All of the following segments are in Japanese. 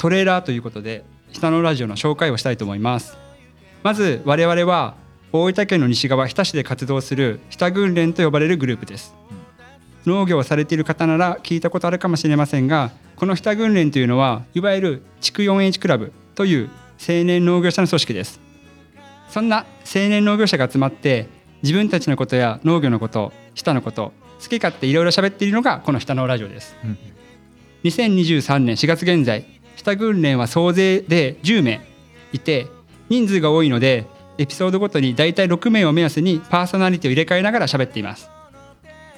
トレーラーということで下のラジオの紹介をしたいと思います。まず我々は大分県の西側日田市で活動する日田訓練と呼ばれるグループです。農業をされている方なら聞いたことあるかもしれませんがこの日田訓練というのはいわゆる築 4H クラブという青年農業者の組織です。そんな青年農業者が集まって自分たちのことや農業のこと日田のこと好き勝手いろいろ喋っているのがこの日田のラジオです、うん、2023年4月現在日田訓練は総勢で10名いて人数が多いのでエピソードごとに大体6名を目安にパーソナリティを入れ替えながら喋っています。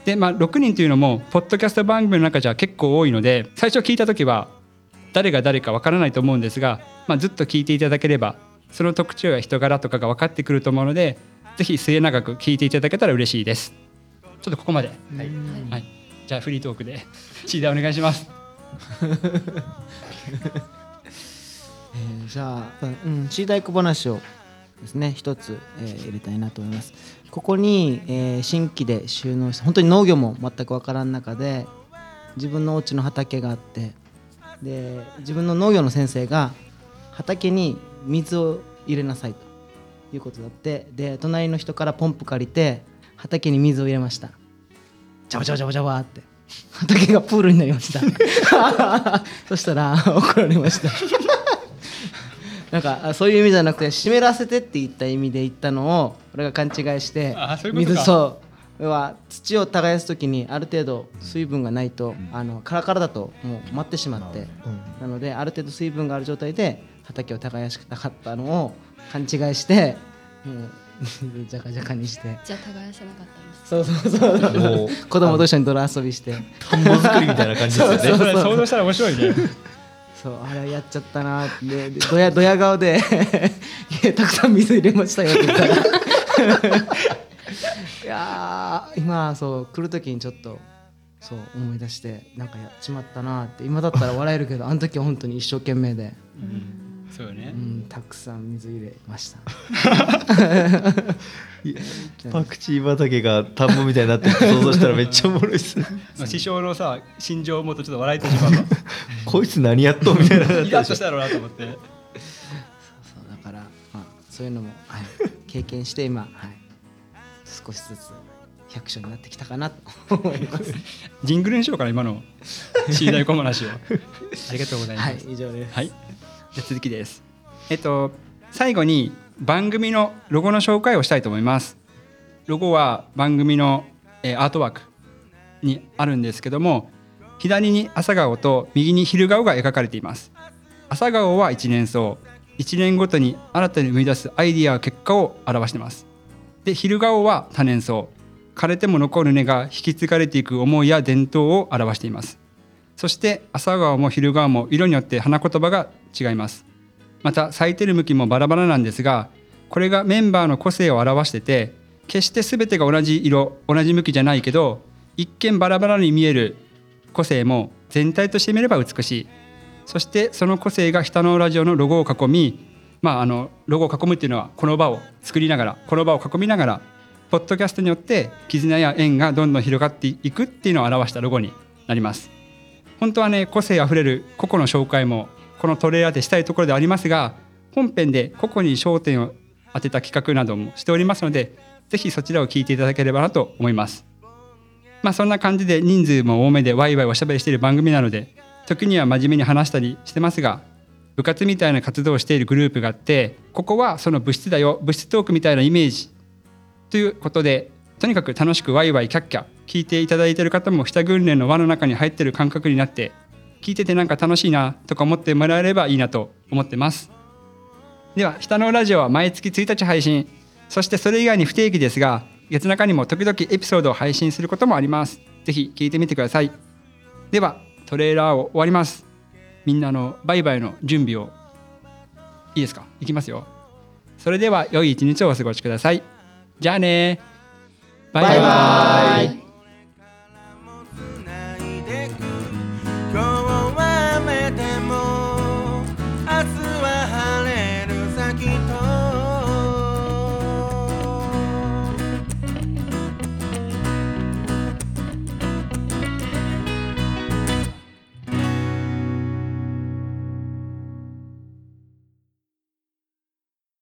でまあ6人というのもポッドキャスト番組の中じゃ結構多いので最初聞いた時は誰が誰かわからないと思うんですが、まあ、ずっと聞いていただければその特徴や人柄とかが分かってくると思うのでぜひ末永く聞いていただけたら嬉しいです。ちょっとここまで。はい、はい、じゃあフリートークでシーダーお願いしますえー、じゃあ、うん、シーダー小話をですね一つ、えー、入れたいなと思います。ここに、えー、新規で収納して本当に農業も全く分からん中で自分のお家の畑があってで自分の農業の先生が畑に水を入れなさいということだってで隣の人からポンプ借りて畑に水を入れました。ジャバジャバジャバジャバって。畑がプールになりました。そしたら怒られました。なんかそういう意味じゃなくて湿らせてって言った意味で言ったのを俺が勘違いして水そう。は土を耕す時にある程度水分がないと、あのカラカラだともう待ってしまって、なのである程度水分がある状態で畑を耕したかったのを勘違いしてもうじゃかじゃかにして。じゃあ耕せなかったんですそうそうそう。子供と一緒に泥遊びして。田んぼ作りみたいな感じですよね。そうそう想像したら面白いね。そうあれやっちゃったな。ってどやどや顔でたくさん水入れましたよって言ったら。いや今そう来る時にちょっとそう思い出してなんかやっちまったなって。今だったら笑えるけどあの時は本当に一生懸命で。うんそうよね、うん、たくさん水入れました。パクチー畑が田んぼみたいになってる想像したらめっちゃおもろいですね。まあ師匠のさ心情もとちょっと笑えてしまう こいつ何やっとみたいなイラッとしたろうなと思って。そうそうだから、まあ、そういうのも、はい、経験して今、はい、少しずつ百姓になってきたかなと思います。ジングルにしようかな今の。シーダイ小話を。ありがとうございます、はい、以上です、はいじゃ続きです。えっと最後に番組のロゴの紹介をしたいと思います。ロゴは番組の、えー、アートワークにあるんですけども左に朝顔と右に昼顔が描かれています。朝顔は一年草1年ごとに新たに生み出すアイディア結果を表しています。で昼顔は多年草枯れても残る根が引き継がれていく思いや伝統を表しています。そして朝顔も昼顔も色によって花言葉が違います。また咲いてる向きもバラバラなんですがこれがメンバーの個性を表してて決して全てが同じ色同じ向きじゃないけど一見バラバラに見える個性も全体として見れば美しい。そしてその個性が下のラジオのロゴを囲みまああのロゴを囲むっていうのはこの場を作りながらこの場を囲みながらポッドキャストによって絆や縁がどんどん広がっていくっていうのを表したロゴになります。本当はね個性あふれる個々の紹介もこのトレーラーでしたいところでありますが本編で個々に焦点を当てた企画などもしておりますのでぜひそちらを聞いていただければなと思います。まあそんな感じで人数も多めでワイワイおしゃべりしている番組なので時には真面目に話したりしてますが部活みたいな活動をしているグループがあってここはその物質だよ物質トークみたいなイメージということでとにかく楽しくワイワイキャッキャ聞いていただいている方も下訓練の輪の中に入ってる感覚になって聞いててなんか楽しいなとか思ってもらえればいいなと思ってます。では下のラジオは毎月1日配信。そしてそれ以外に不定期ですが月中にも時々エピソードを配信することもあります。ぜひ聞いてみてください。ではトレーラーを終わります。みんなのバイバイの準備を。いいですか？いきますよ。それでは良い一日をお過ごしください。じゃあねバイバイ。